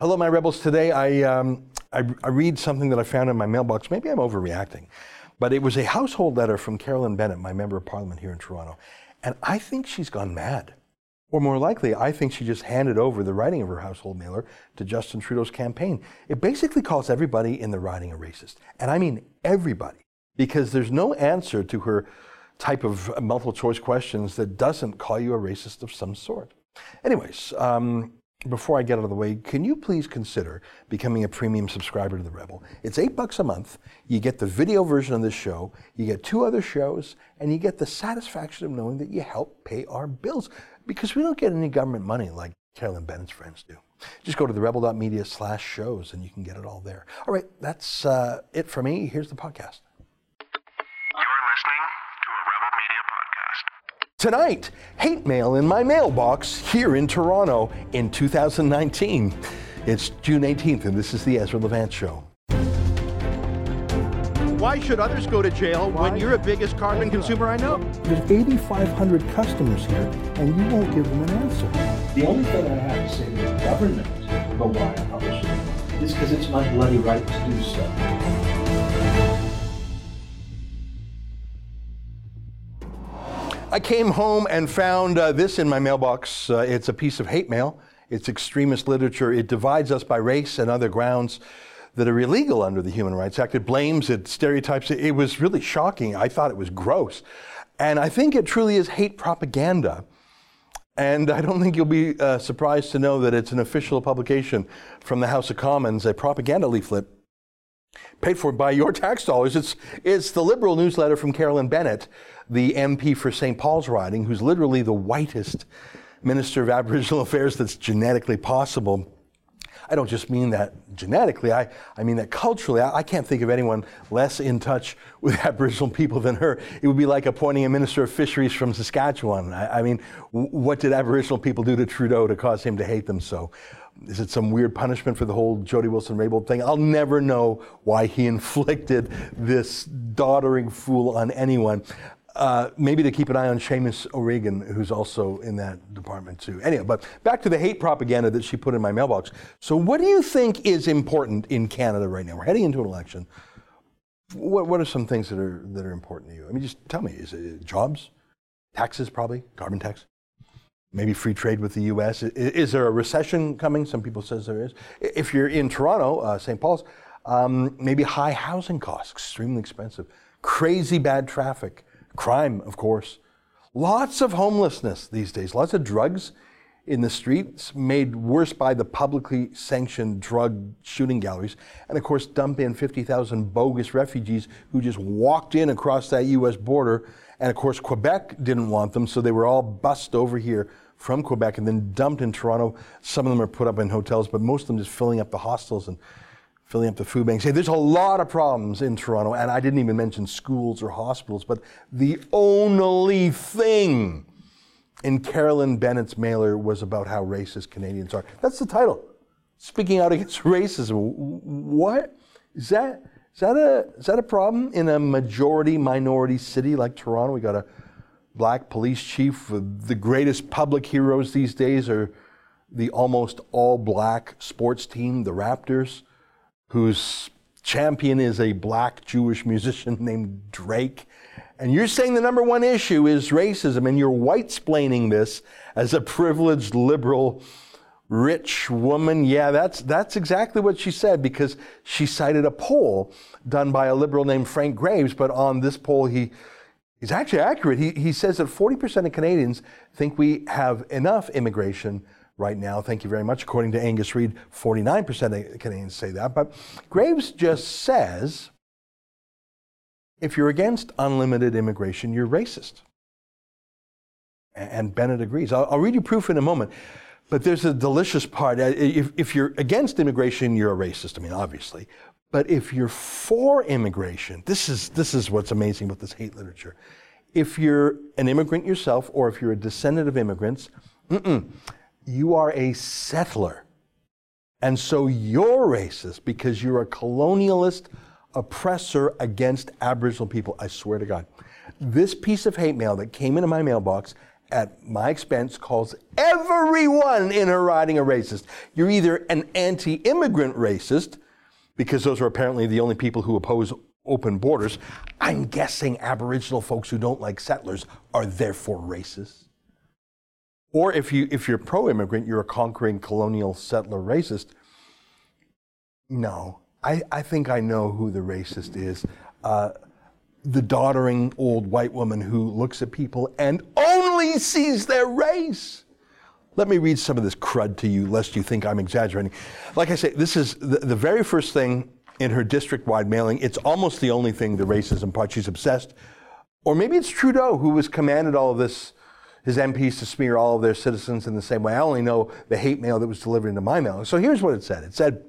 Hello, my rebels. Today I, um, I, I, read something that I found in my mailbox. Maybe I'm overreacting, but it was a household letter from Carolyn Bennett, my member of parliament here in Toronto. And I think she's gone mad. Or more likely, I think she just handed over the writing of her household mailer to Justin Trudeau's campaign. It basically calls everybody in the riding a racist. And I mean everybody, because there's no answer to her type of multiple choice questions that doesn't call you a racist of some sort. Anyways, um, before I get out of the way, can you please consider becoming a premium subscriber to The Rebel? It's eight bucks a month. You get the video version of this show, you get two other shows, and you get the satisfaction of knowing that you help pay our bills because we don't get any government money like Carolyn Bennett's friends do. Just go to therebel.media slash shows and you can get it all there. All right, that's uh, it for me. Here's the podcast. Tonight, hate mail in my mailbox here in Toronto in 2019. It's June 18th, and this is the Ezra Levant Show. Why should others go to jail Why? when you're the biggest carbon consumer I know? There's 8,500 customers here, and you won't give them an answer. The only thing I have to say to the government about why I publish it is because it's my bloody right to do so. I came home and found uh, this in my mailbox. Uh, it's a piece of hate mail. It's extremist literature. It divides us by race and other grounds that are illegal under the Human Rights Act. It blames, it stereotypes. It, it was really shocking. I thought it was gross. And I think it truly is hate propaganda. And I don't think you'll be uh, surprised to know that it's an official publication from the House of Commons, a propaganda leaflet paid for by your tax dollars. It's, it's the liberal newsletter from Carolyn Bennett, the MP for St. Paul's riding, who's literally the whitest Minister of Aboriginal Affairs that's genetically possible. I don't just mean that genetically, I, I mean that culturally. I, I, can't think of anyone less in touch with Aboriginal people than her. It would be like appointing a Minister of Fisheries from Saskatchewan. I, I mean, w- what did Aboriginal people do to Trudeau to cause him to hate them so? Is it some weird punishment for the whole Jody Wilson-Raybould thing? I'll never know why he inflicted this doddering fool on anyone. Uh, maybe to keep an eye on Seamus O'Regan, who's also in that department too. Anyway, but back to the hate propaganda that she put in my mailbox. So, what do you think is important in Canada right now? We're heading into an election. What, what are some things that are that are important to you? I mean, just tell me. Is it jobs, taxes, probably carbon tax? maybe free trade with the U.S. Is, is, there a recession coming? Some people says there is. If you're in Toronto, uh, St. Paul's, um, maybe high housing costs, extremely expensive, crazy bad traffic, crime, of course, lots of homelessness these days, lots of drugs in the streets, made worse by the publicly sanctioned drug shooting galleries, and of course, dump in 50,000 bogus refugees who just walked in across that U.S. border and of course, Quebec didn't want them, so they were all bussed over here from Quebec and then dumped in Toronto. Some of them are put up in hotels, but most of them just filling up the hostels and filling up the food banks. Hey, there's a lot of problems in Toronto, and I didn't even mention schools or hospitals, but the only thing in Carolyn Bennett's mailer was about how racist Canadians are. That's the title. Speaking out against racism. What? Is that is that a is that a problem in a majority minority city like Toronto? We got a black police chief. The greatest public heroes these days are the almost all black sports team, the Raptors, whose champion is a black Jewish musician named Drake. And you're saying the number one issue is racism, and you're white splaining this as a privileged liberal rich woman. Yeah, that's, that's exactly what she said because she cited a poll done by a liberal named Frank Graves, but on this poll, he, he's actually accurate. He, he says that 40% of Canadians think we have enough immigration right now. Thank you very much. According to Angus Reid, 49% of Canadians say that. But Graves just says if you're against unlimited immigration, you're racist. And Bennett agrees. I'll, I'll read you proof in a moment. But there's a delicious part. If, if you're against immigration, you're a racist. I mean, obviously. But if you're for immigration, this is, this is what's amazing with this hate literature. If you're an immigrant yourself, or if you're a descendant of immigrants, you are a settler. And so you're racist because you're a colonialist oppressor against Aboriginal people. I swear to God. This piece of hate mail that came into my mailbox at my expense, calls everyone in her riding a racist. You're either an anti immigrant racist, because those are apparently the only people who oppose open borders. I'm guessing Aboriginal folks who don't like settlers are therefore racist. Or if, you, if you're pro immigrant, you're a conquering colonial settler racist. No, I, I think I know who the racist is. Uh, the doddering old white woman who looks at people and only sees their race. Let me read some of this crud to you, lest you think I'm exaggerating. Like I say, this is the, the very first thing in her district wide mailing. It's almost the only thing, the racism part. She's obsessed. Or maybe it's Trudeau who has commanded all of this, his MPs to smear all of their citizens in the same way. I only know the hate mail that was delivered into my mail. So here's what it said it said,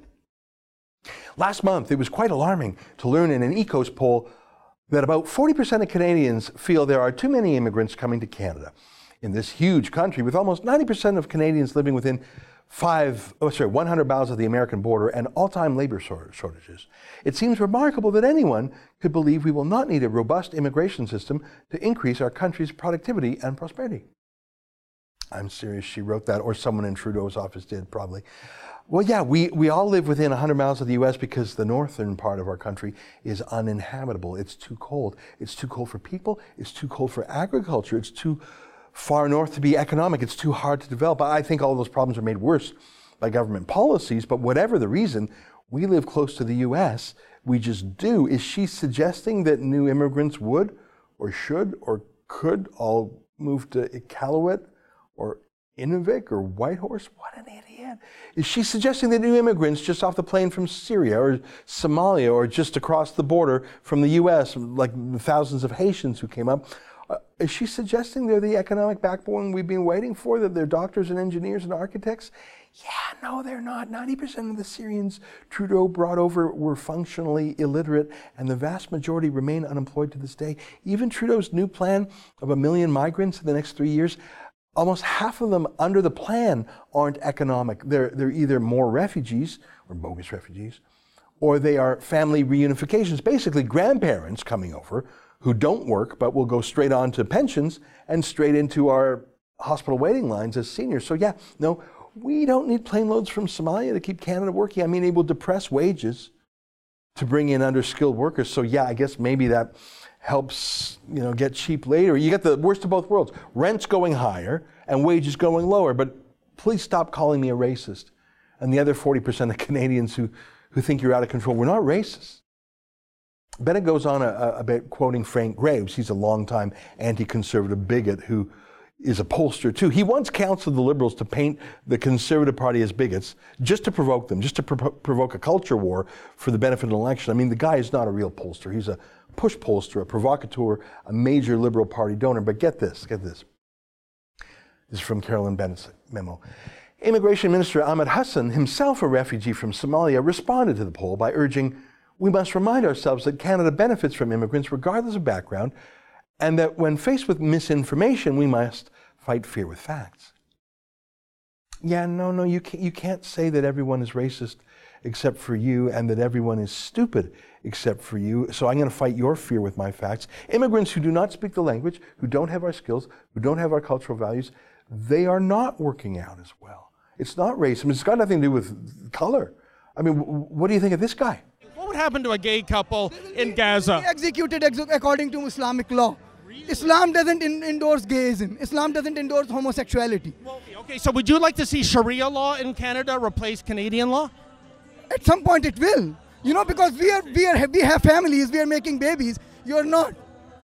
Last month, it was quite alarming to learn in an EKOS poll that about 40% of Canadians feel there are too many immigrants coming to Canada. In this huge country, with almost 90% of Canadians living within five, oh, sorry, 100 miles of the American border and all-time labor shortages, it seems remarkable that anyone could believe we will not need a robust immigration system to increase our country's productivity and prosperity. I'm serious, she wrote that, or someone in Trudeau's office did, probably. Well, yeah, we, we all live within 100 miles of the U.S. because the northern part of our country is uninhabitable. It's too cold. It's too cold for people. It's too cold for agriculture. It's too far north to be economic. It's too hard to develop. I think all those problems are made worse by government policies, but whatever the reason, we live close to the U.S. We just do. Is she suggesting that new immigrants would or should or could all move to Iqaluit or Inuvik or Whitehorse? What an idiot. Is she suggesting that new immigrants just off the plane from Syria or Somalia or just across the border from the U.S., like thousands of Haitians who came up, uh, is she suggesting they're the economic backbone we've been waiting for, that they're doctors and engineers and architects? Yeah, no, they're not. 90% of the Syrians Trudeau brought over were functionally illiterate, and the vast majority remain unemployed to this day. Even Trudeau's new plan of a million migrants in the next three years, almost half of them under the plan aren't economic. They're, they're either more refugees or bogus refugees, or they are family reunifications, basically grandparents coming over who don't work but will go straight on to pensions and straight into our hospital waiting lines as seniors. So, yeah, no, we don't need plane loads from Somalia to keep Canada working. I mean, it will depress wages to bring in underskilled workers. So, yeah, I guess maybe that helps you know get cheap labor. You get the worst of both worlds: rents going higher and wages going lower. But please stop calling me a racist. And the other 40% of Canadians who, who think you're out of control, we're not racist. Bennett goes on a, a, bit quoting Frank Graves. He's a longtime anti-conservative bigot who is a pollster too. He once counseled the Liberals to paint the Conservative Party as bigots just to provoke them, just to pro- provoke a culture war for the benefit of an election. I mean, the guy is not a real pollster. He's a push pollster, a provocateur, a major Liberal Party donor. But get this, get this. This is from Carolyn Bennett's memo. Immigration Minister Ahmed Hussen, himself a refugee from Somalia, responded to the poll by urging we must remind ourselves that Canada benefits from immigrants regardless of background, and that when faced with misinformation, we must fight fear with facts. Yeah, no, no, you can't, you can't say that everyone is racist except for you and that everyone is stupid except for you. So I'm going to fight your fear with my facts. Immigrants who do not speak the language, who don't have our skills, who don't have our cultural values, they are not working out as well. It's not racism. It's got nothing to do with color. I mean, what do you think of this guy? What would happen to a gay couple in Gaza? Executed ex- according to Islamic law. Islam doesn't in- endorse gayism. Islam doesn't endorse homosexuality. Well, okay, so would you like to see Sharia law in Canada replace Canadian law? At some point, it will. You know, because we are we are we have families, we are making babies. You're not.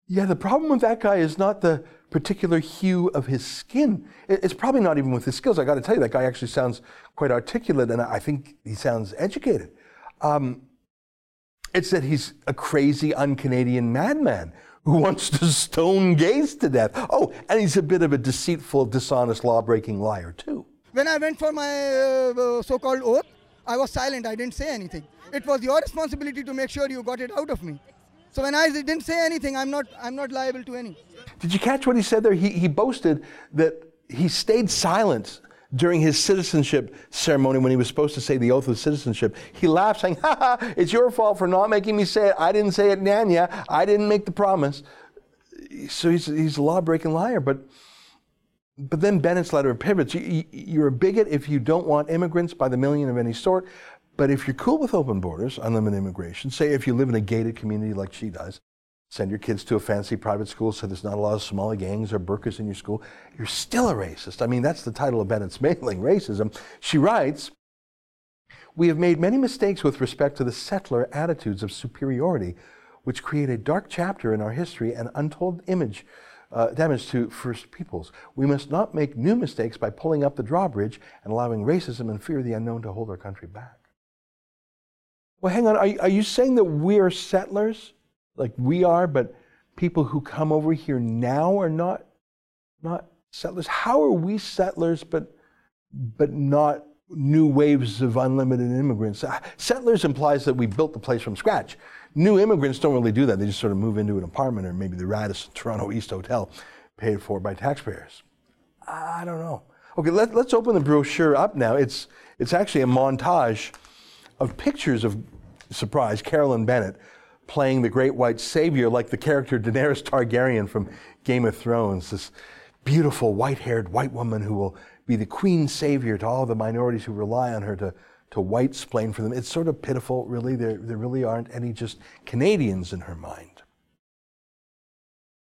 Yeah, the problem with that guy is not the particular hue of his skin. It's probably not even with his skills. I got to tell you, that guy actually sounds quite articulate, and I think he sounds educated. Um, it's that he's a crazy, un-Canadian madman who wants to stone gays to death. Oh, and he's a bit of a deceitful, dishonest, law-breaking liar too. When I went for my uh, so-called oath, I was silent. I didn't say anything. It was your responsibility to make sure you got it out of me. So when I didn't say anything, I'm not, I'm not liable to any. Did you catch what he said there? He, he boasted that he stayed silent during his citizenship ceremony when he was supposed to say the oath of citizenship. He laughed, saying, Ha ha, it's your fault for not making me say it. I didn't say it, Nanya. I didn't make the promise. So he's, he's a law breaking liar. But But then Bennett's letter pivots. You're a bigot if you don't want immigrants by the million of any sort. But if you're cool with open borders, unlimited immigration, say if you live in a gated community like she does, send your kids to a fancy private school so there's not a lot of Somali gangs or burkas in your school, you're still a racist. I mean, that's the title of Bennett's mailing, racism. She writes, we have made many mistakes with respect to the settler attitudes of superiority, which create a dark chapter in our history and untold image uh, damage to First Peoples. We must not make new mistakes by pulling up the drawbridge and allowing racism and fear of the unknown to hold our country back. Well, hang on. Are, are you saying that we're settlers? Like we are, but people who come over here now are not, not settlers? How are we settlers but, but not new waves of unlimited immigrants? Uh, settlers implies that we built the place from scratch. New immigrants don't really do that. They just sort of move into an apartment or maybe the Radisson Toronto East Hotel paid for by taxpayers. I don't know. Okay, let, us open the brochure up now. It's, it's actually a montage of pictures of, surprise, Carolyn Bennett playing the great white savior like the character Daenerys Targaryen from Game of Thrones, this beautiful white haired white woman who will be the queen savior to all the minorities who rely on her to, to white splain for them. It's sort of pitiful, really. There, there really aren't any just Canadians in her mind.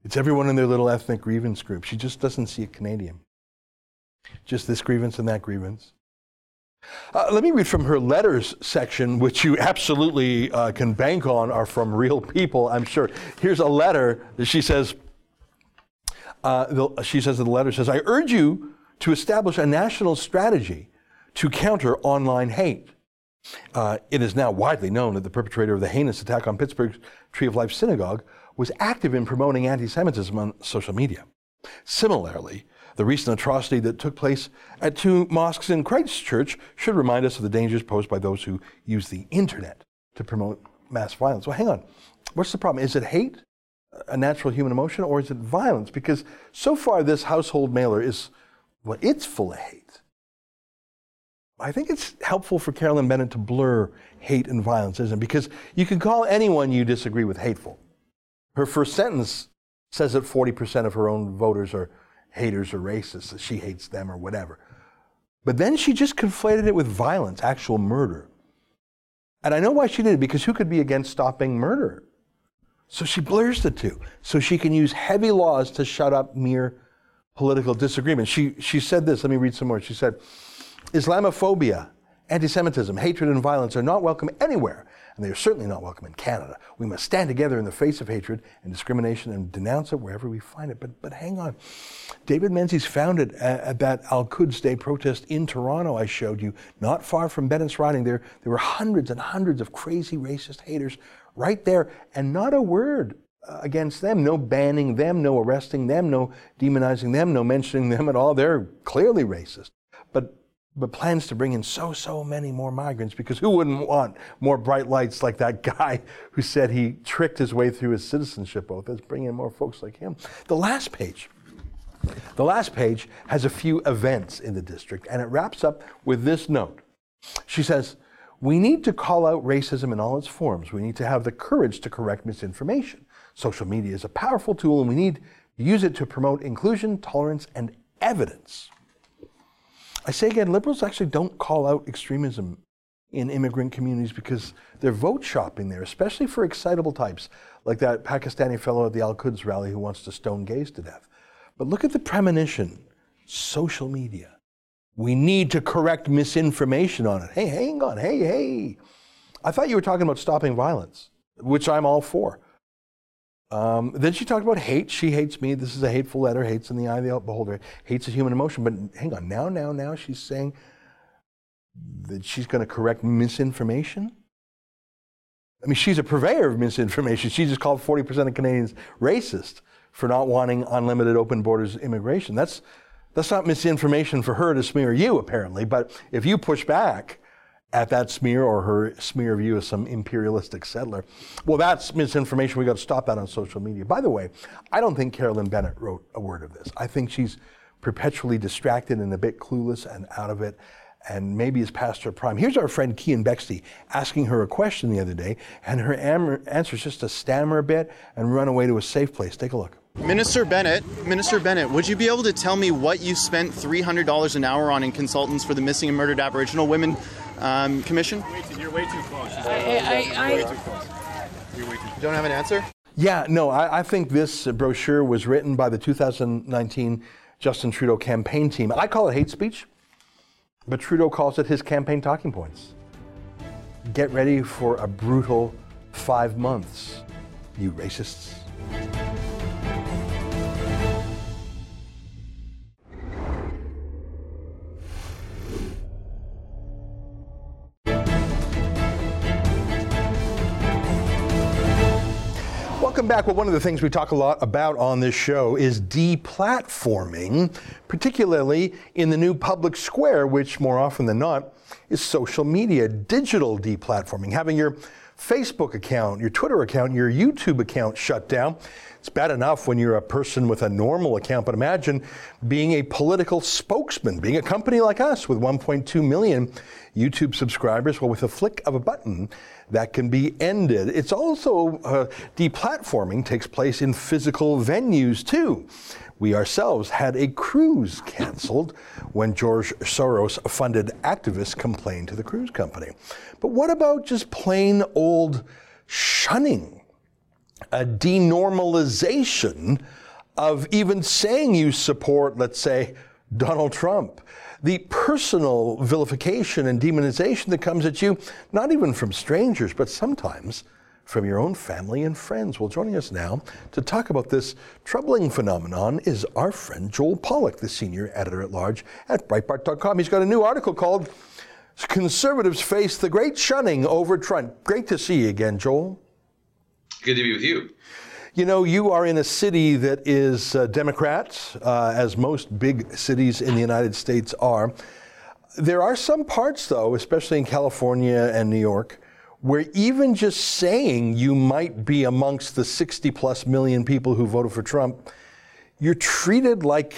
It's everyone in their little ethnic grievance group. She just doesn't see a Canadian. Just this grievance and that grievance. Uh, let me read from her letters section, which you absolutely uh, can bank on are from real people, I'm sure. Here's a letter that she says, uh, the, she says in the letter says, I urge you to establish a national strategy to counter online hate. Uh, it is now widely known that the perpetrator of the heinous attack on Pittsburgh's Tree of Life Synagogue was active in promoting anti Semitism on social media. Similarly, the recent atrocity that took place at two mosques in Christchurch should remind us of the dangers posed by those who use the internet to promote mass violence. Well, hang on. What's the problem? Is it hate, a natural human emotion, or is it violence? Because so far, this household mailer is, well, it's full of hate. I think it's helpful for Carolyn Bennett to blur hate and violence, isn't it? Because you can call anyone you disagree with hateful. Her first sentence says that 40% of her own voters are haters or racists, she hates them or whatever. But then she just conflated it with violence, actual murder. And I know why she did it, because who could be against stopping murder? So she blurs the two, so she can use heavy laws to shut up mere political disagreement. She, she said this, let me read some more. She said, Islamophobia, anti Semitism, hatred, and violence are not welcome anywhere and they are certainly not welcome in Canada. We must stand together in the face of hatred and discrimination and denounce it wherever we find it. But, but hang on. David Menzies founded at that Al Quds Day protest in Toronto, I showed you, not far from Bennett's Riding. There, there were hundreds and hundreds of crazy racist haters right there, and not a word uh, against them. No banning them, no arresting them, no demonizing them, no mentioning them at all. They're clearly racist. But but plans to bring in so, so many more migrants because who wouldn't want more bright lights like that guy who said he tricked his way through his citizenship oath? Let's bring in more folks like him. The last page. The last page has a few events in the district, and it wraps up with this note. She says, We need to call out racism in all its forms. We need to have the courage to correct misinformation. Social media is a powerful tool, and we need to use it to promote inclusion, tolerance, and evidence. I say again, liberals actually don't call out extremism in immigrant communities because they're vote shopping there, especially for excitable types like that Pakistani fellow at the Al Quds rally who wants to stone gays to death. But look at the premonition social media. We need to correct misinformation on it. Hey, hang on. Hey, hey. I thought you were talking about stopping violence, which I'm all for. Um, then she talked about hate. She hates me. This is a hateful letter. Hates in the eye of the beholder. Hates a human emotion. But hang on. Now, now, now she's saying that she's going to correct misinformation. I mean, she's a purveyor of misinformation. She just called 40% of Canadians racist for not wanting unlimited open borders immigration. That's, that's not misinformation for her to smear you, apparently. But if you push back, at that smear or her smear of you as some imperialistic settler. Well, that's misinformation. We've got to stop that on social media. By the way, I don't think Carolyn Bennett wrote a word of this. I think she's perpetually distracted and a bit clueless and out of it and maybe is past her prime. Here's our friend Keean Bexte asking her a question the other day, and her am- answer is just to stammer a bit and run away to a safe place. Take a look. Minister Bennett, Minister Bennett, would you be able to tell me what you spent $300 an hour on in consultants for the Missing and Murdered Aboriginal Women um, Commission? You're way too close. I, I, I, You don't have an answer? Yeah, no, I, I think this brochure was written by the 2019 Justin Trudeau campaign team. I call it hate speech, but Trudeau calls it his campaign talking points. Get ready for a brutal five months, you racists. Welcome back. Well, one of the things we talk a lot about on this show is deplatforming, particularly in the new public square, which more often than not is social media, digital deplatforming. Having your Facebook account, your Twitter account, your YouTube account shut down. It's bad enough when you're a person with a normal account, but imagine being a political spokesman, being a company like us with 1.2 million YouTube subscribers. Well, with a flick of a button, that can be ended. It's also uh, deplatforming takes place in physical venues too. We ourselves had a cruise canceled when George Soros funded activists complained to the cruise company. But what about just plain old shunning? A denormalization of even saying you support, let's say, Donald Trump. The personal vilification and demonization that comes at you, not even from strangers, but sometimes from your own family and friends. Well, joining us now to talk about this troubling phenomenon is our friend Joel Pollak, the senior editor at large at Breitbart.com. He's got a new article called Conservatives Face the Great Shunning Over Trump. Great to see you again, Joel. Good to be with you. You know, you are in a city that is uh, Democrat, uh, as most big cities in the United States are. There are some parts, though, especially in California and New York, where even just saying you might be amongst the 60 plus million people who voted for Trump, you're treated like,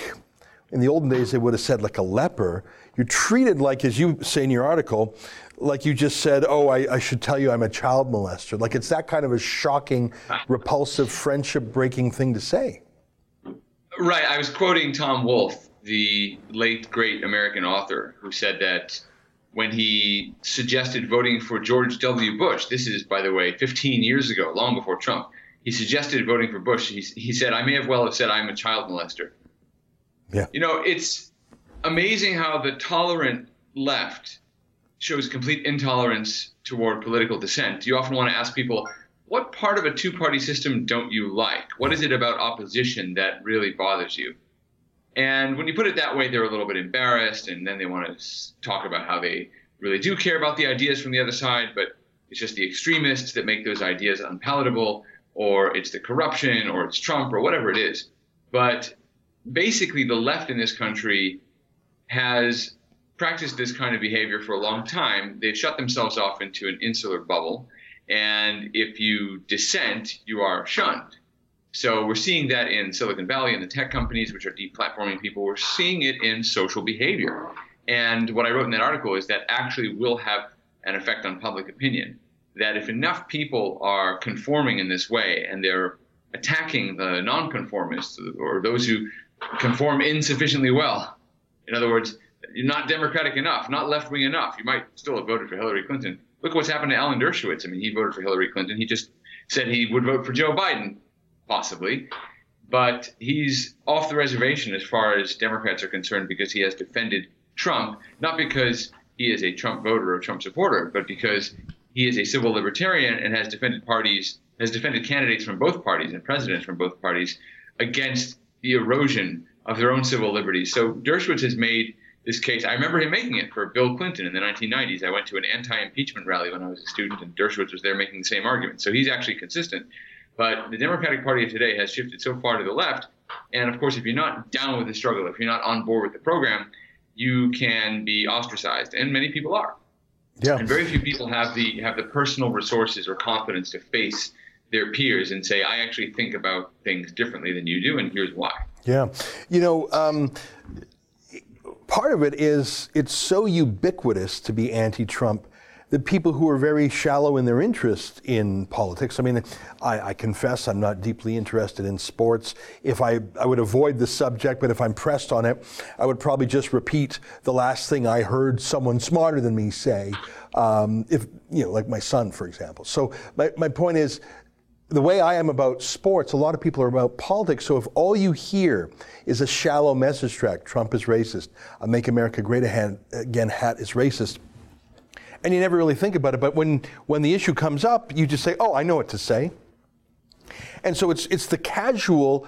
in the olden days, they would have said like a leper. You're treated like, as you say in your article, like you just said, oh, I, I, should tell you I'm a child molester. Like it's that kind of a shocking, repulsive, friendship breaking thing to say. Right. I was quoting Tom Wolfe, the late great American author, who said that when he suggested voting for George W. Bush, this is, by the way, 15 years ago, long before Trump, he suggested voting for Bush. He, he said, I may have well have said I'm a child molester. Yeah. You know, it's amazing how the tolerant left shows complete intolerance toward political dissent. You often want to ask people, what part of a two party system don't you like? What is it about opposition that really bothers you? And when you put it that way, they're a little bit embarrassed, and then they want to talk about how they really do care about the ideas from the other side, but it's just the extremists that make those ideas unpalatable, or it's the corruption, or it's Trump, or whatever it is. But basically, the left in this country has practiced this kind of behavior for a long time. They've shut themselves off into an insular bubble. And if you dissent, you are shunned. So we're seeing that in Silicon Valley and the tech companies, which are deplatforming people. We're seeing it in social behavior. And what I wrote in that article is that actually will have an effect on public opinion. That if enough people are conforming in this way and they're attacking the nonconformists or those who conform insufficiently well, in other words, not democratic enough, not left wing enough. You might still have voted for Hillary Clinton. Look what's happened to Alan Dershowitz. I mean, he voted for Hillary Clinton. He just said he would vote for Joe Biden, possibly. But he's off the reservation as far as Democrats are concerned because he has defended Trump, not because he is a Trump voter or Trump supporter, but because he is a civil libertarian and has defended parties, has defended candidates from both parties and presidents from both parties against the erosion of their own civil liberties. So Dershowitz has made this case. I remember him making it for Bill Clinton in the 1990s. I went to an anti-impeachment rally when I was a student, and Dershowitz was there making the same argument. So he's actually consistent. But the Democratic Party of today has shifted so far to the left, and of course, if you're not down with the struggle, if you're not on board with the program, you can be ostracized, and many people are. Yeah. And very few people have the have the personal resources or confidence to face their peers and say, I actually think about things differently than you do, and here's why. Yeah. You know, um, part of it is it's so ubiquitous to be anti Trump that people who are very shallow in their interest in politics. I mean, I, I, confess I'm not deeply interested in sports. If I, I would avoid the subject, but if I'm pressed on it, I would probably just repeat the last thing I heard someone smarter than me say. Um, if you know, like my son, for example. So my, my point is, the way I am about sports, a lot of people are about politics. So if all you hear is a shallow message track, Trump is racist, a Make America Great Again hat is racist, and you never really think about it. But when, when the issue comes up, you just say, oh, I know what to say. And so it's, it's the casual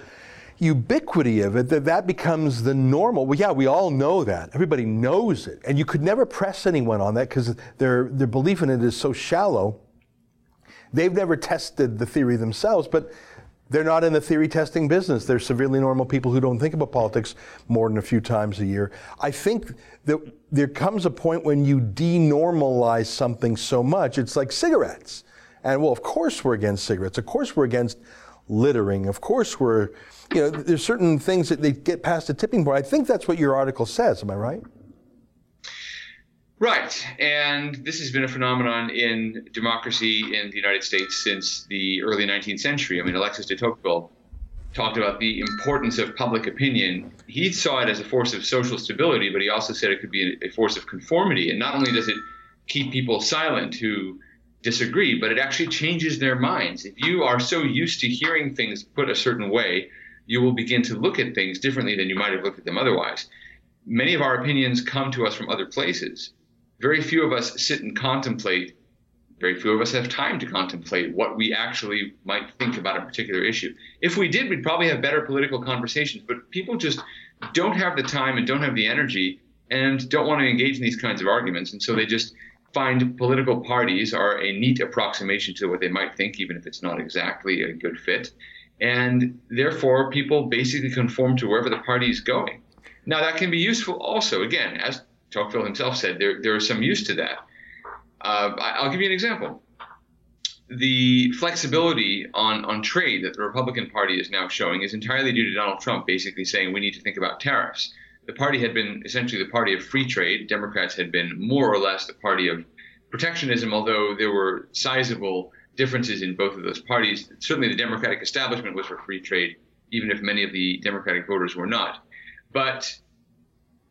ubiquity of it that that becomes the normal. Well, yeah, we all know that. Everybody knows it. And you could never press anyone on that because their, their belief in it is so shallow. They've never tested the theory themselves, but they're not in the theory testing business. They're severely normal people who don't think about politics more than a few times a year. I think that there comes a point when you denormalize something so much, it's like cigarettes. And well, of course we're against cigarettes. Of course we're against littering. Of course we're, you know, there's certain things that they get past a tipping point. I think that's what your article says. Am I right? Right. And this has been a phenomenon in democracy in the United States since the early 19th century. I mean, Alexis de Tocqueville talked about the importance of public opinion. He saw it as a force of social stability, but he also said it could be a force of conformity. And not only does it keep people silent who disagree, but it actually changes their minds. If you are so used to hearing things put a certain way, you will begin to look at things differently than you might have looked at them otherwise. Many of our opinions come to us from other places very few of us sit and contemplate very few of us have time to contemplate what we actually might think about a particular issue. If we did, we'd probably have better political conversations, but people just don't have the time and don't have the energy and don't want to engage in these kinds of arguments. And so they just find political parties are a neat approximation to what they might think, even if it's not exactly a good fit. And therefore, people basically conform to wherever the party is going. Now, that can be useful also, again, as Tocqueville himself said there, there is some use to that. Uh, I'll give you an example. The flexibility on, on trade that the Republican Party is now showing is entirely due to Donald Trump basically saying we need to think about tariffs. The party had been essentially the party of free trade. Democrats had been more or less the party of protectionism, although there were sizable differences in both of those parties. Certainly, the Democratic establishment was for free trade, even if many of the Democratic voters were not. But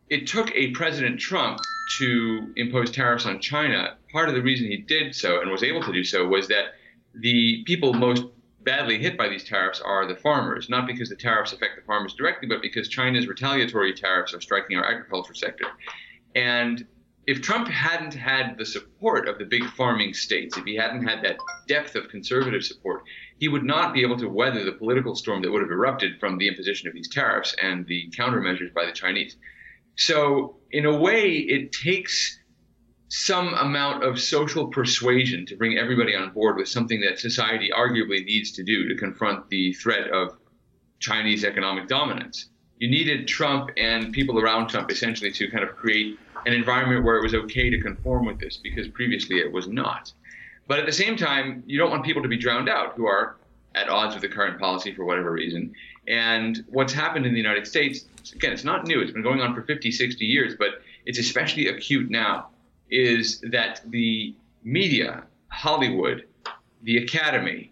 it took a President Trump to impose tariffs on China. Part of the reason he did so and was able to do so was that the people most badly hit by these tariffs are the farmers, not because the tariffs affect the farmers directly, but because China's retaliatory tariffs are striking our agriculture sector. And if Trump hadn't had the support of the big farming states, if he hadn't had that depth of conservative support, he would not be able to weather the political storm that would have erupted from the imposition of these tariffs and the countermeasures by the Chinese. So, in a way, it takes some amount of social persuasion to bring everybody on board with something that society arguably needs to do to confront the threat of Chinese economic dominance. You needed Trump and people around Trump essentially to kind of create an environment where it was okay to conform with this because previously it was not. But at the same time, you don't want people to be drowned out who are at odds with the current policy for whatever reason. And what's happened in the United States, again, it's not new. It's been going on for 50, 60 years, but it's especially acute now, is that the media, Hollywood, the academy,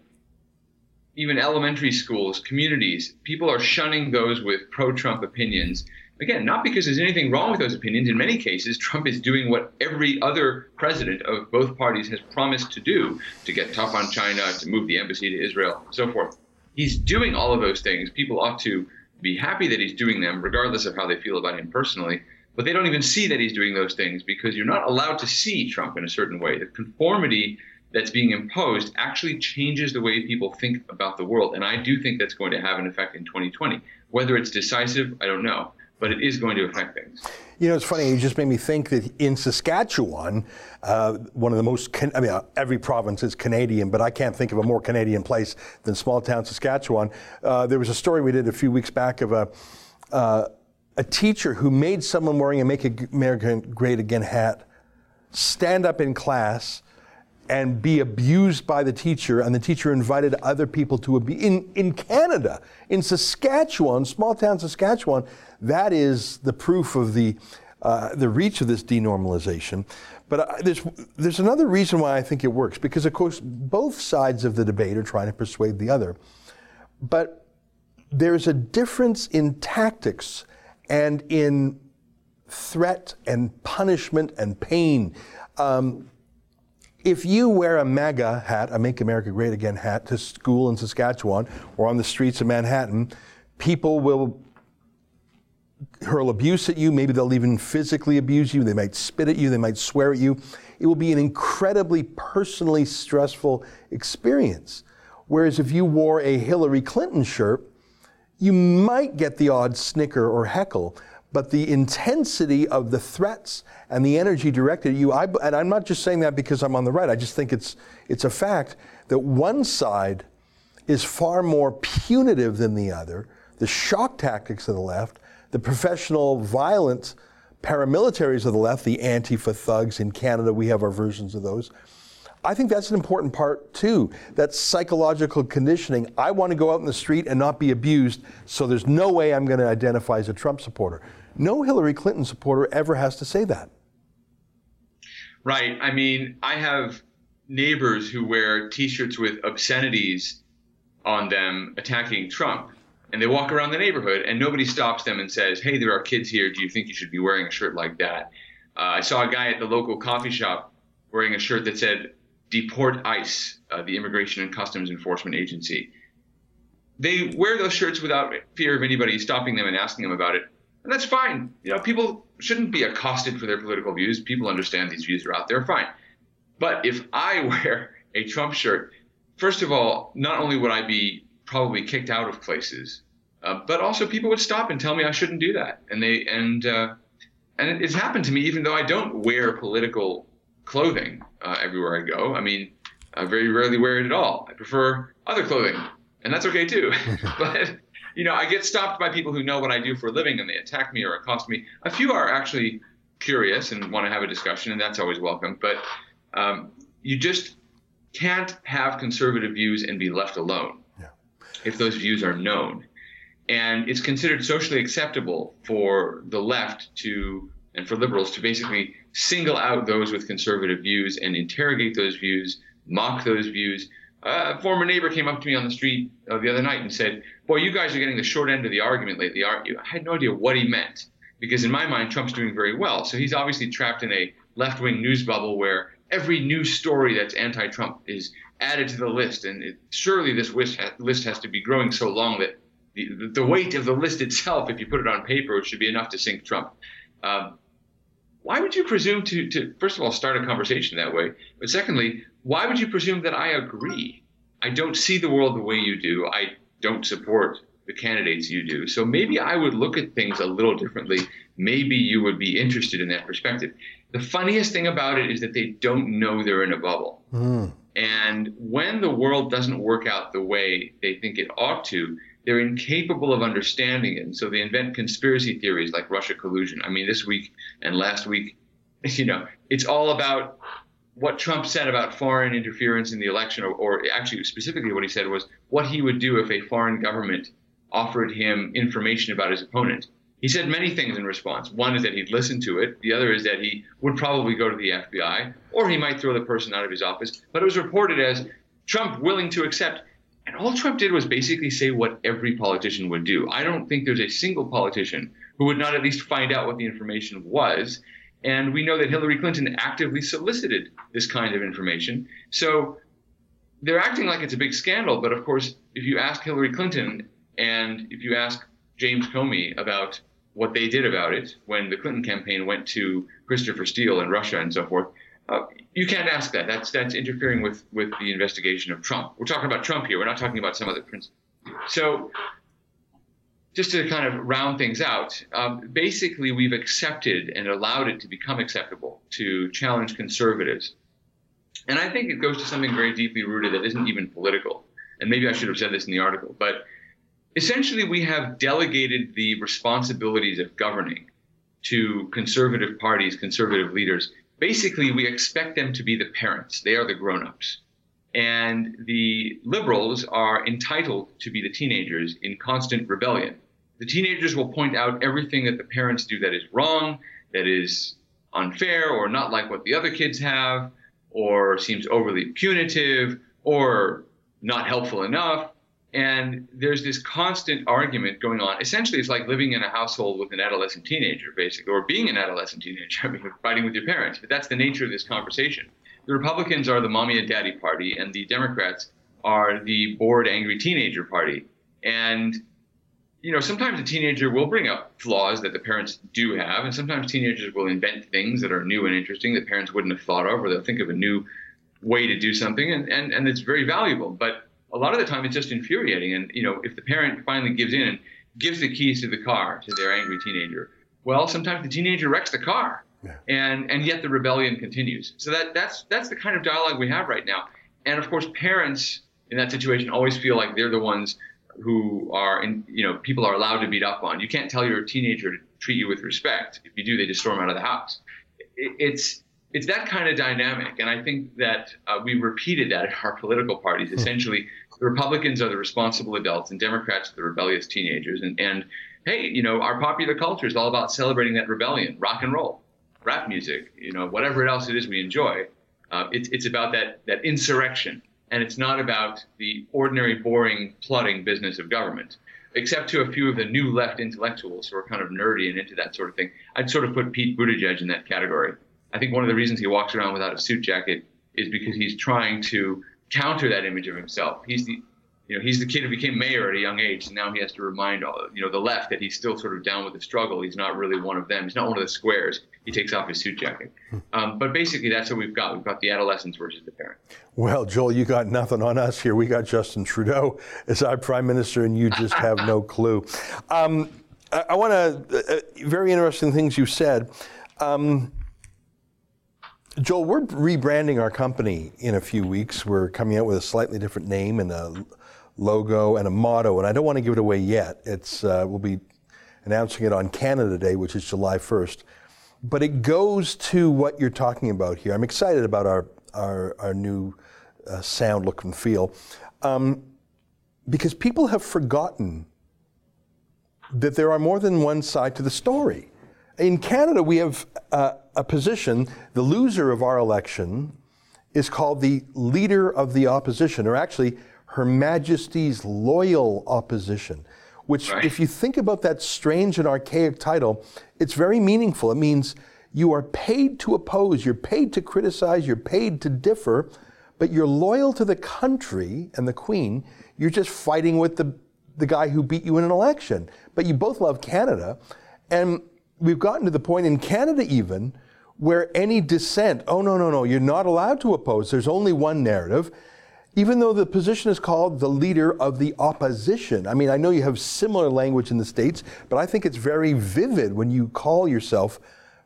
even elementary schools, communities, people are shunning those with pro Trump opinions. Again, not because there's anything wrong with those opinions. In many cases, Trump is doing what every other president of both parties has promised to do to get tough on China, to move the embassy to Israel, so forth he's doing all of those things. People ought to be happy that he's doing them, regardless of how they feel about him personally. But they don't even see that he's doing those things because you're not allowed to see Trump in a certain way. The conformity that's being imposed actually changes the way people think about the world. And I do think that's going to have an effect in 2020. Whether it's decisive, I don't know but it is going to affect things. You know, it's funny. You just made me think that in Saskatchewan, uh, one of the most, can- I mean, uh, every province is Canadian, but I can't think of a more Canadian place than small town Saskatchewan. Uh, there was a story we did a few weeks back of a, uh, a teacher who made someone wearing a Make America Great Again hat stand up in class and be abused by the teacher, and the teacher invited other people to abuse. In, in Canada, in Saskatchewan, small town Saskatchewan, that is the proof of the uh, the reach of this denormalization. But uh, there's, there's another reason why I think it works, because of course both sides of the debate are trying to persuade the other. But there's a difference in tactics and in threat and punishment and pain. Um, if you wear a MAGA hat, a Make America Great Again hat, to school in Saskatchewan or on the streets of Manhattan, people will hurl abuse at you. Maybe they'll even physically abuse you. They might spit at you. They might swear at you. It will be an incredibly personally stressful experience. Whereas if you wore a Hillary Clinton shirt, you might get the odd snicker or heckle, but the intensity of the threats and the energy directed at you, I, and I'm not just saying that because I'm on the right, I just think it's, it's a fact that one side is far more punitive than the other. The shock tactics of the left, the professional violent paramilitaries of the left, the Antifa thugs in Canada, we have our versions of those. I think that's an important part too. That psychological conditioning. I want to go out in the street and not be abused, so there's no way I'm going to identify as a Trump supporter. No Hillary Clinton supporter ever has to say that. Right. I mean, I have neighbors who wear T-shirts with obscenities on them attacking Trump, and they walk around the neighborhood, and nobody stops them and says, "Hey, there are kids here. Do you think you should be wearing a shirt like that?" Uh, I saw a guy at the local coffee shop wearing a shirt that said "Deport ICE," uh, the Immigration and Customs Enforcement Agency. They wear those shirts without fear of anybody stopping them and asking them about it, and that's fine. You know, people shouldn't be accosted for their political views. People understand these views are out there, fine. But if I wear a Trump shirt, first of all, not only would I be probably kicked out of places, uh, but also people would stop and tell me I shouldn't do that. And they and uh, and it's happened to me even though I don't wear political clothing uh, everywhere I go. I mean, I very rarely wear it at all. I prefer other clothing, and that's okay too. but you know, I get stopped by people who know what I do for a living, and they attack me or accost me. A few are actually curious and want to have a discussion, and that's always welcome. But um, you just can't have conservative views and be left alone yeah. if those views are known. And it's considered socially acceptable for the left to and for liberals to basically single out those with conservative views and interrogate those views, mock those views. A former neighbor came up to me on the street uh, the other night and said, Boy, you guys are getting the short end of the argument lately, aren't you? I had no idea what he meant because, in my mind, Trump's doing very well. So he's obviously trapped in a left wing news bubble where every news story that's anti Trump is added to the list. And it, surely this list, ha- list has to be growing so long that the, the weight of the list itself, if you put it on paper, should be enough to sink Trump. Um, why would you presume to, to, first of all, start a conversation that way? But secondly, why would you presume that I agree? I don't see the world the way you do. I don't support the candidates you do. So maybe I would look at things a little differently. Maybe you would be interested in that perspective. The funniest thing about it is that they don't know they're in a bubble. Mm. And when the world doesn't work out the way they think it ought to, they're incapable of understanding it. And so they invent conspiracy theories like Russia collusion. I mean, this week and last week, you know, it's all about what Trump said about foreign interference in the election, or, or, actually specifically what he said was what he would do if a foreign government offered him information about his opponent. He said many things in response. One is that he'd listen to it. The other is that he would probably go to the FBI, or he might throw the person out of his office. But it was reported as Trump willing to accept and all Trump did was basically say what every politician would do. I don't think there's a single politician who would not at least find out what the information was. And we know that Hillary Clinton actively solicited this kind of information. So they're acting like it's a big scandal. But of course, if you ask Hillary Clinton and if you ask James Comey about what they did about it when the Clinton campaign went to Christopher Steele in Russia and so forth, you can't ask that. That's that's interfering with with the investigation of Trump. We're talking about Trump here. We're not talking about some other prince. So, just to kind of round things out, um, basically we've accepted and allowed it to become acceptable to challenge conservatives, and I think it goes to something very deeply rooted that isn't even political. And maybe I should have said this in the article, but essentially we have delegated the responsibilities of governing to conservative parties, conservative leaders basically we expect them to be the parents. They are the grown-ups. And the liberals are entitled to be the teenagers in constant rebellion. The teenagers will point out everything that the parents do that is wrong. that is unfair or not like what the other kids have or seems overly punitive or not helpful enough. And there's this constant argument going on. Essentially, it's like living in a household with an adolescent teenager, basically, or being an adolescent teenager, I mean, fighting with your parents. But that's the nature of this conversation. The Republicans are the mommy and daddy party, and the Democrats are the bored, angry teenager party. And you know, sometimes a teenager will bring up flaws that the parents do have, and sometimes teenagers will invent things that are new and interesting that parents wouldn't have thought of, or they'll think of a new way to do something, and, and, and it's very valuable. But a lot of the time, it's just infuriating. And, you know, if the parent finally gives in and gives the keys to the car to their angry teenager, well, sometimes the teenager wrecks the car, yeah. and, and yet the rebellion continues. So that, that's, that's the kind of dialogue we have right now. And of course, parents in that situation always feel like they're the ones who are, in, you know, people are allowed to beat up on. You can't tell your teenager to treat you with respect. If you do, they just storm out of the house. It's it's that kind of dynamic, and I think that uh, we repeated that in our political parties. Hmm. Essentially, the Republicans are the responsible adults, and Democrats are the rebellious teenagers. And and hey, you know, our popular culture is all about celebrating that rebellion, rock and roll, rap music, you know, whatever else it is we enjoy. Uh, it's it's about that that insurrection and it's not about the ordinary, boring, plotting business of government. Except to a few of the new left intellectuals who are kind of nerdy and into that sort of thing. I'd sort of put Pete Buttigieg in that category. I think one of the reasons he walks around without a suit jacket is because he's trying to counter that image of himself. He's the you know, he's the kid who became mayor at a young age, and now he has to remind all, you know, the left that he's still sort of down with the struggle. He's not really one of them. He's not one of the squares. He takes off his suit jacket. Um, but basically, that's what we've got. We've got the adolescents versus the parents. Well, Joel, you got nothing on us here. We got Justin Trudeau as our prime minister, and you just have no clue. Um, I, I want to, uh, uh, very interesting things you said. Um, Joel, we're rebranding our company in a few weeks. We're coming out with a slightly different name and a logo and a motto, and I don't want to give it away yet. It's uh, we'll be announcing it on Canada Day, which is July 1st. But it goes to what you're talking about here. I'm excited about our our, our new uh, sound, look, and feel, um, because people have forgotten that there are more than one side to the story. In Canada, we have uh, a position. The loser of our election is called the leader of the opposition, or actually her Majesty's loyal opposition, which, right. if you think about that strange and archaic title, it's very meaningful. It means you are paid to oppose, you're paid to criticize, you're paid to differ, but you're loyal to the country and the Queen. You're just fighting with the, the guy who beat you in an election. But you both love Canada. And we've gotten to the point in Canada, even, where any dissent, oh, no, no, no, you're not allowed to oppose. There's only one narrative even though the position is called the leader of the opposition. I mean, I know you have similar language in the States, but I think it's very vivid when you call yourself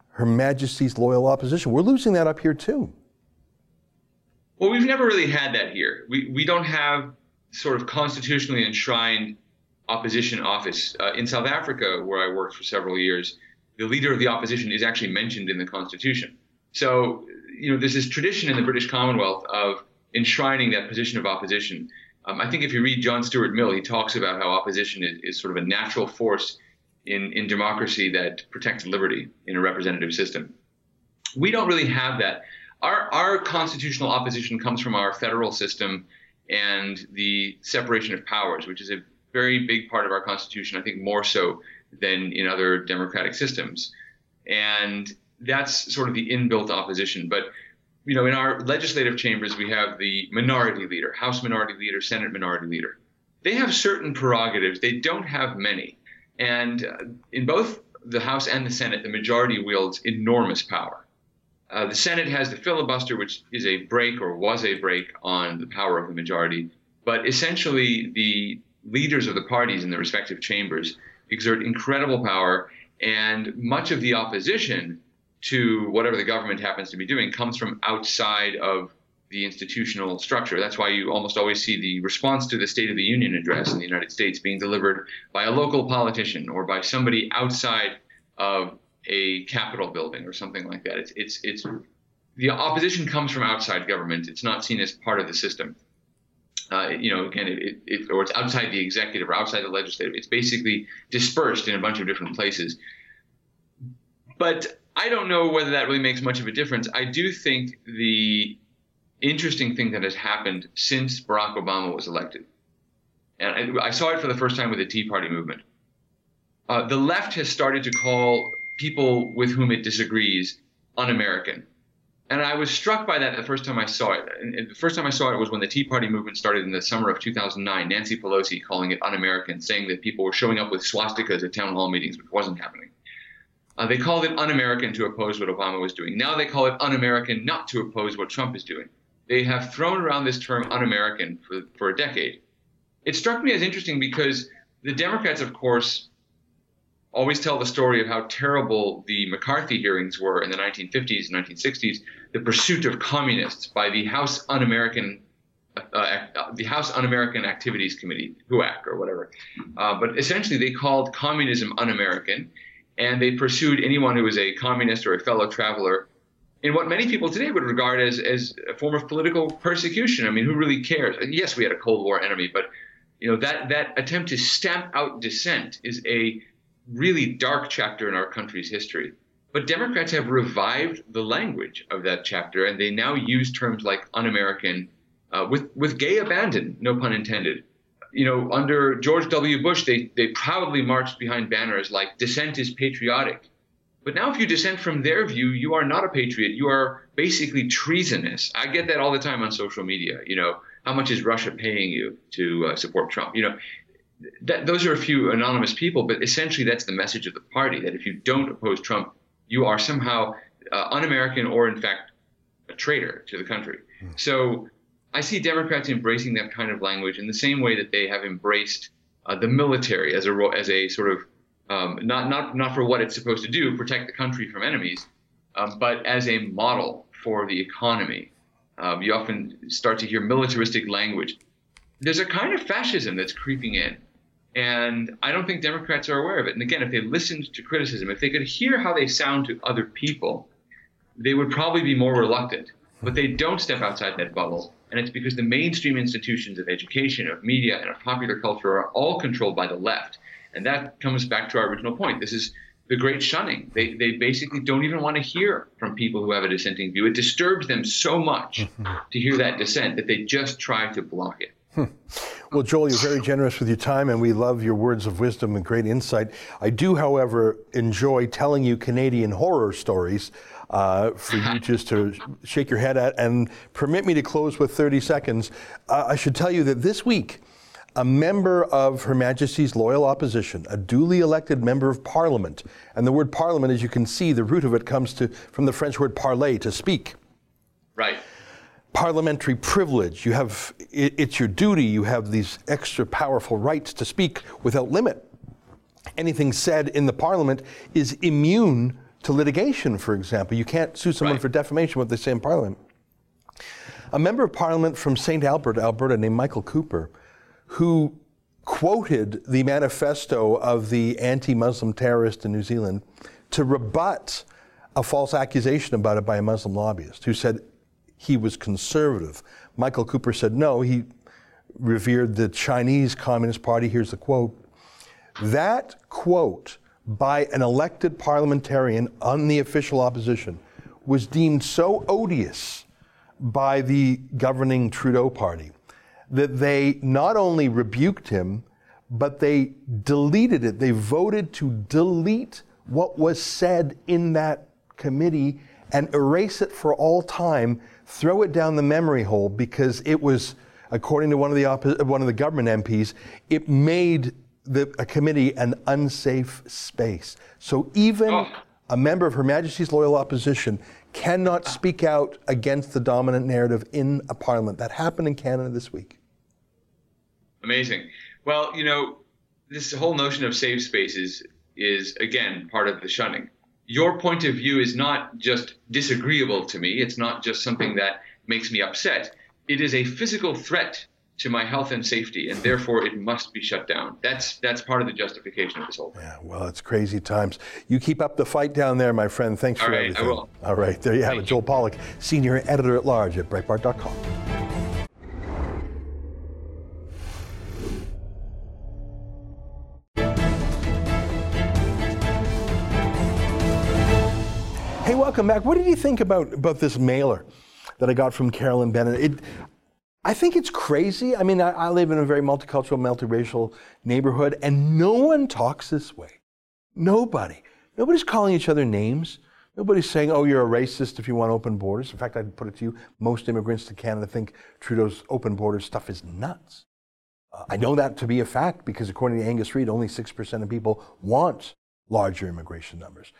Her Majesty's Loyal Opposition. We're losing that up here too. Well, we've never really had that here. We, we don't have sort of constitutionally enshrined opposition office. Uh, in South Africa, where I worked for several years, the leader of the opposition is actually mentioned in the Constitution. So, you know, there's this tradition in the British Commonwealth of enshrining that position of opposition. Um, I think if you read John Stuart Mill, he talks about how opposition is, is sort of a natural force in, in democracy that protects liberty in a representative system. We don't really have that. Our, our constitutional opposition comes from our federal system and the separation of powers, which is a very big part of our Constitution, I think more so than in other democratic systems. And that's sort of the inbuilt opposition. But you know, in our legislative chambers, we have the minority leader, House minority leader, Senate minority leader. They have certain prerogatives. They don't have many. And uh, in both the House and the Senate, the majority wields enormous power. Uh, the Senate has the filibuster, which is a brake or was a brake on the power of the majority. But essentially, the leaders of the parties in the respective chambers exert incredible power, and much of the opposition to whatever the government happens to be doing comes from outside of the institutional structure. That's why you almost always see the response to the State of the Union address in the United States being delivered by a local politician or by somebody outside of a Capitol building or something like that. It's it's it's the opposition comes from outside government. It's not seen as part of the system. Uh, you know, again, it, it, or it's outside the executive or outside the legislative. It's basically dispersed in a bunch of different places. But I don't know whether that really makes much of a difference. I do think the interesting thing that has happened since Barack Obama was elected, and I, I saw it for the first time with the Tea Party movement. Uh, the left has started to call people with whom it disagrees un-American, and I was struck by that the first time I saw it. And the first time I saw it was when the Tea Party movement started in the summer of 2009. Nancy Pelosi calling it un-American, saying that people were showing up with swastikas at town hall meetings, which wasn't happening. Uh, they called it un-American to oppose what Obama was doing. Now they call it un-American not to oppose what Trump is doing. They have thrown around this term un-American for, for a decade. It struck me as interesting because the Democrats, of course, always tell the story of how terrible the McCarthy hearings were in the 1950s and 1960s, the pursuit of communists by the House Un-American, uh, uh, the House Un-American Activities Committee, HUAC or whatever. Uh, but essentially, they called communism un-American, and they pursued anyone who was a communist or a fellow traveler in what many people today would regard as, as a form of political persecution. I mean, who really cares? Yes, we had a Cold War enemy, but you know that that attempt to stamp out dissent is a really dark chapter in our country's history. But Democrats have revived the language of that chapter, and they now use terms like un-American uh, with with gay abandon, no pun intended. You know, under George W. Bush, they they proudly marched behind banners like "Dissent is patriotic." But now, if you dissent from their view, you are not a patriot. You are basically treasonous. I get that all the time on social media. You know, how much is Russia paying you to uh, support Trump? You know, that, those are a few anonymous people, but essentially that's the message of the party that if you don't oppose Trump, you are somehow uh, un-American or, in fact, a traitor to the country. Mm. So I see Democrats embracing that kind of language in the same way that they have embraced uh, the military as a as a sort of um, not not not for what it's supposed to do, protect the country from enemies, um, but as a model for the economy. Um, you often start to hear militaristic language. There's a kind of fascism that's creeping in and I don't think Democrats are aware of it. And again, if they listened to criticism, if they could hear how they sound to other people, they would probably be more reluctant. But they don't step outside that bubble. And it's because the mainstream institutions of education, of media, and of popular culture are all controlled by the left. And that comes back to our original point. This is the great shunning. They, they basically don't even want to hear from people who have a dissenting view. It disturbs them so much mm-hmm. to hear that dissent that they just try to block it. Hmm. Well, Joel, you're very generous with your time, and we love your words of wisdom and great insight. I do, however, enjoy telling you Canadian horror stories uh, for you just to shake your head at. And permit me to close with 30 seconds. Uh, I should tell you that this week, a member of Her Majesty's loyal opposition, a duly elected member of Parliament, and the word Parliament, as you can see, the root of it comes to, from the French word parler, to speak. Right parliamentary privilege. You have, it's your duty. You have these extra powerful rights to speak without limit. Anything said in the parliament is immune to litigation, for example. You can't sue someone right. for defamation what they say in parliament. A member of parliament from St. Albert, Alberta, named Michael Cooper, who quoted the manifesto of the anti Muslim terrorist in New Zealand to rebut a false accusation about it by a Muslim lobbyist who said he was conservative. Michael Cooper said no, he revered the Chinese Communist Party. Here's the quote. That quote by an elected parliamentarian on the official opposition was deemed so odious by the governing Trudeau party that they not only rebuked him, but they deleted it. They voted to delete what was said in that committee and erase it for all time throw it down the memory hole because it was, according to one of the oppo- one of the government MPs, it made the, a committee an unsafe space. So even oh. a member of Her Majesty's loyal opposition cannot speak out against the dominant narrative in a parliament. That happened in Canada this week. Amazing. Well, you know, this whole notion of safe spaces is again part of the shunning your point of view is not just disagreeable to me. It's not just something that makes me upset. It is a physical threat to my health and safety, and therefore it must be shut down. That's that's part of the justification of this whole thing. Yeah, well, it's crazy times. You keep up the fight down there, my friend. Thanks All for right, everything. I will. All right, there you have Thank it. Joel Pollak, senior editor at large at Breitbart.com. welcome back. What did you think about, about this mailer that I got from Carolyn Bennett? It, I think it's crazy. I mean, I, I live in a very multicultural, multiracial neighborhood, and no one talks this way. Nobody. Nobody's calling each other names. Nobody's saying, oh, you're a racist if you want open borders. In fact, I'd put it to you, most immigrants to Canada think Trudeau's open border stuff is nuts. Uh, I know that to be a fact because according to Angus Reid, only 6% of people want larger immigration numbers.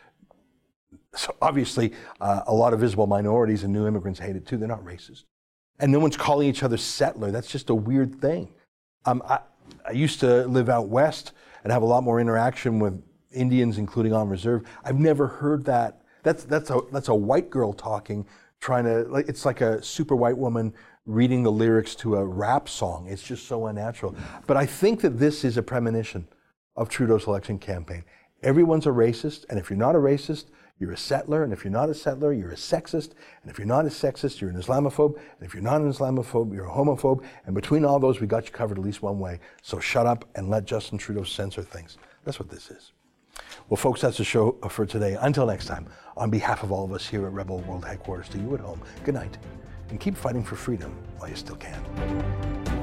So obviously, uh, a lot of visible minorities and new immigrants hate it too. They're not racist. And no one's calling each other settler. That's just a weird thing. Um, I, I used to live out west and have a lot more interaction with Indians, including on reserve. I've never heard that. That's, that's, a, that's a white girl talking, trying to, like, it's like a super white woman reading the lyrics to a rap song. It's just so unnatural. But I think that this is a premonition of Trudeau's election campaign. Everyone's a racist, and if you're not a racist, you're a settler, and if you're not a settler, you're a sexist, and if you're not a sexist, you're an Islamophobe, and if you're not an Islamophobe, you're a homophobe, and between all those, we got you covered at least one way. So shut up and let Justin Trudeau censor things. That's what this is. Well, folks, that's the show for today. Until next time, on behalf of all of us here at Rebel World Headquarters, to you at home, good night, and keep fighting for freedom while you still can.